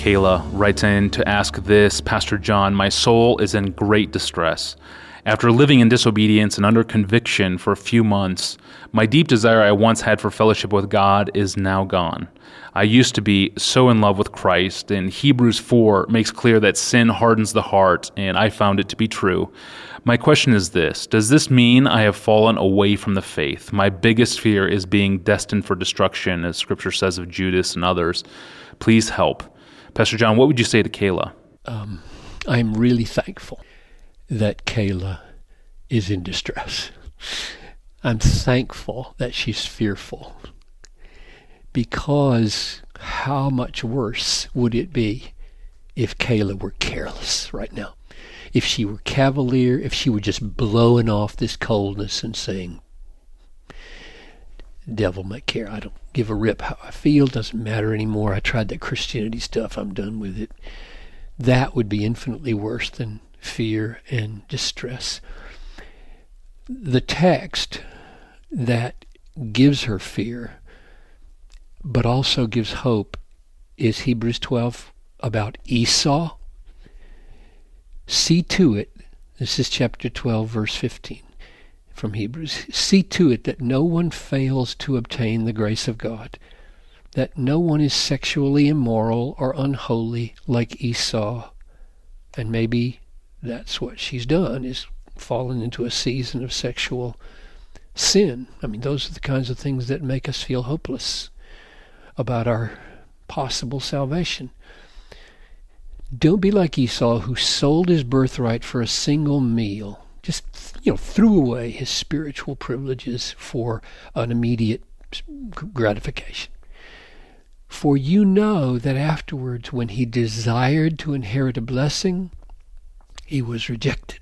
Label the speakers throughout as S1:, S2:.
S1: Kayla writes in to ask this Pastor John, my soul is in great distress. After living in disobedience and under conviction for a few months, my deep desire I once had for fellowship with God is now gone. I used to be so in love with Christ, and Hebrews 4 makes clear that sin hardens the heart, and I found it to be true. My question is this Does this mean I have fallen away from the faith? My biggest fear is being destined for destruction, as Scripture says of Judas and others. Please help. Pastor John, what would you say to Kayla? Um,
S2: I'm really thankful that Kayla is in distress. I'm thankful that she's fearful because how much worse would it be if Kayla were careless right now? If she were cavalier, if she were just blowing off this coldness and saying, devil may care. I don't give a rip how I feel. Doesn't matter anymore. I tried that Christianity stuff. I'm done with it. That would be infinitely worse than fear and distress. The text that gives her fear, but also gives hope, is Hebrews 12 about Esau. See to it, this is chapter 12, verse 15 from Hebrews. See to it that no one fails to obtain the grace of God, that no one is sexually immoral or unholy like Esau. And maybe that's what she's done is fallen into a season of sexual sin. I mean, those are the kinds of things that make us feel hopeless about our possible salvation. Don't be like Esau, who sold his birthright for a single meal. Just, you know, threw away his spiritual privileges for an immediate gratification. For you know that afterwards, when he desired to inherit a blessing, he was rejected.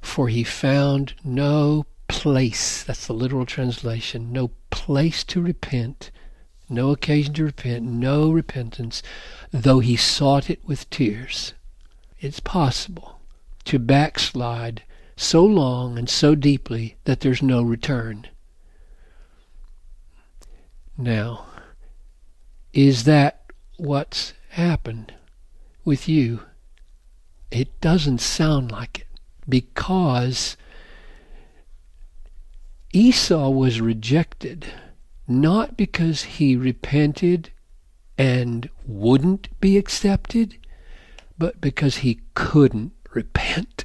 S2: For he found no place, that's the literal translation, no place to repent, no occasion to repent, no repentance, though he sought it with tears. It's possible to backslide so long and so deeply that there's no return. Now, is that what's happened with you? It doesn't sound like it because Esau was rejected not because he repented and wouldn't be accepted, but because he couldn't repent.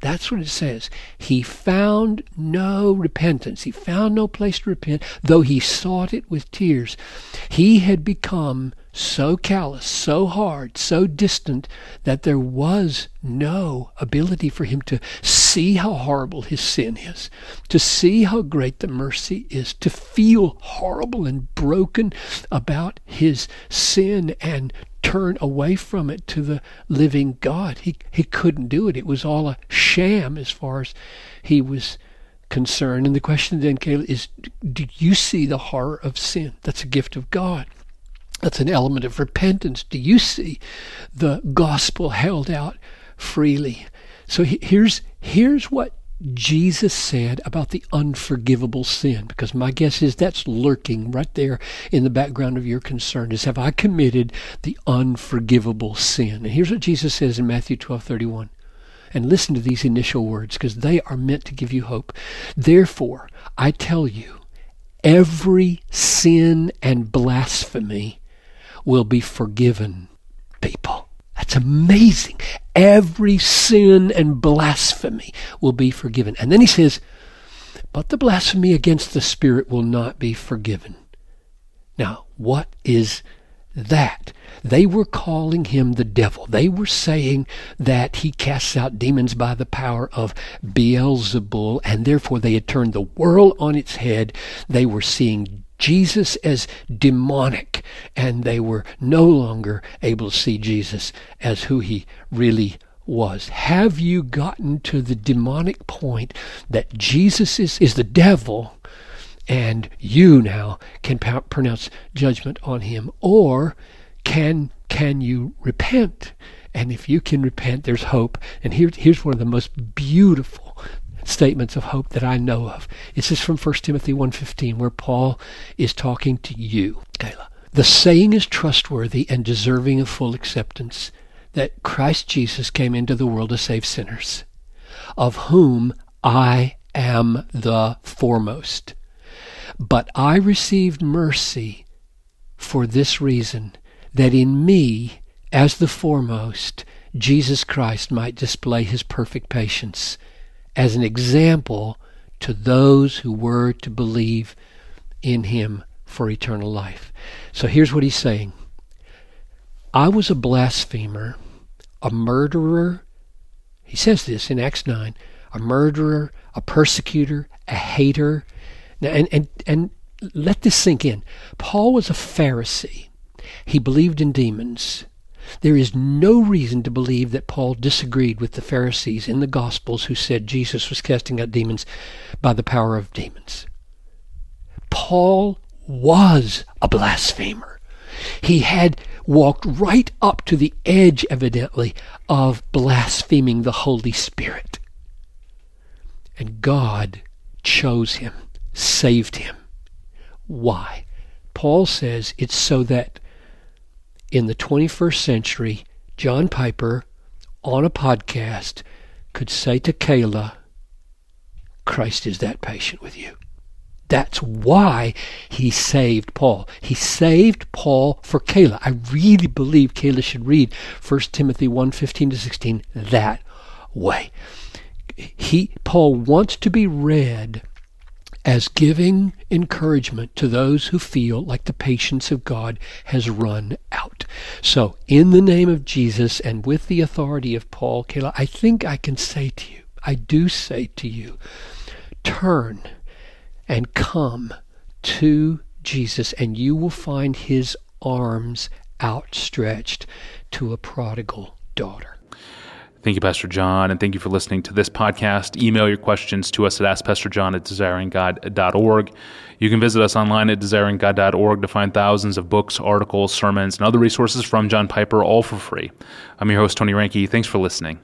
S2: That's what it says. He found no repentance. He found no place to repent, though he sought it with tears. He had become so callous, so hard, so distant that there was no ability for him to see how horrible his sin is, to see how great the mercy is, to feel horrible and broken about his sin and turn away from it to the living God. He he couldn't do it. It was all a sham as far as he was concerned. And the question then, Kayla, is do you see the horror of sin? That's a gift of God. That's an element of repentance. Do you see the gospel held out freely? So here's here's what Jesus said about the unforgivable sin? Because my guess is that's lurking right there in the background of your concern is have I committed the unforgivable sin? And here's what Jesus says in Matthew 12 31. And listen to these initial words because they are meant to give you hope. Therefore, I tell you, every sin and blasphemy will be forgiven people. That's amazing. Every sin and blasphemy will be forgiven. And then he says, but the blasphemy against the Spirit will not be forgiven. Now, what is that? They were calling him the devil. They were saying that he casts out demons by the power of Beelzebul, and therefore they had turned the world on its head. They were seeing Jesus as demonic, and they were no longer able to see Jesus as who he really was. Have you gotten to the demonic point that Jesus is, is the devil and you now can pronounce judgment on him? Or can, can you repent? And if you can repent, there's hope. And here, here's one of the most beautiful statements of hope that I know of. This is from 1 Timothy 1.15 where Paul is talking to you, Kayla. The saying is trustworthy and deserving of full acceptance that Christ Jesus came into the world to save sinners, of whom I am the foremost. But I received mercy for this reason, that in me, as the foremost, Jesus Christ might display his perfect patience as an example to those who were to believe in him for eternal life. So here's what he's saying I was a blasphemer, a murderer. He says this in Acts 9 a murderer, a persecutor, a hater. Now, and, and, and let this sink in. Paul was a Pharisee. He believed in demons. There is no reason to believe that Paul disagreed with the Pharisees in the Gospels who said Jesus was casting out demons by the power of demons. Paul was a blasphemer. He had walked right up to the edge, evidently, of blaspheming the Holy Spirit. And God chose him, saved him. Why? Paul says it's so that in the 21st century, John Piper, on a podcast, could say to Kayla, Christ is that patient with you. That's why he saved Paul. He saved Paul for Kayla. I really believe Kayla should read 1 Timothy 1 15 to 16 that way. He, Paul wants to be read as giving encouragement to those who feel like the patience of God has run out. So, in the name of Jesus and with the authority of Paul, Kayla, I think I can say to you, I do say to you, turn and come to Jesus, and you will find his arms outstretched to a prodigal daughter.
S1: Thank you, Pastor John, and thank you for listening to this podcast. Email your questions to us at AskPastorJohn at desiringgod.org. You can visit us online at desiringgod.org to find thousands of books, articles, sermons, and other resources from John Piper, all for free. I'm your host, Tony Reinke. Thanks for listening.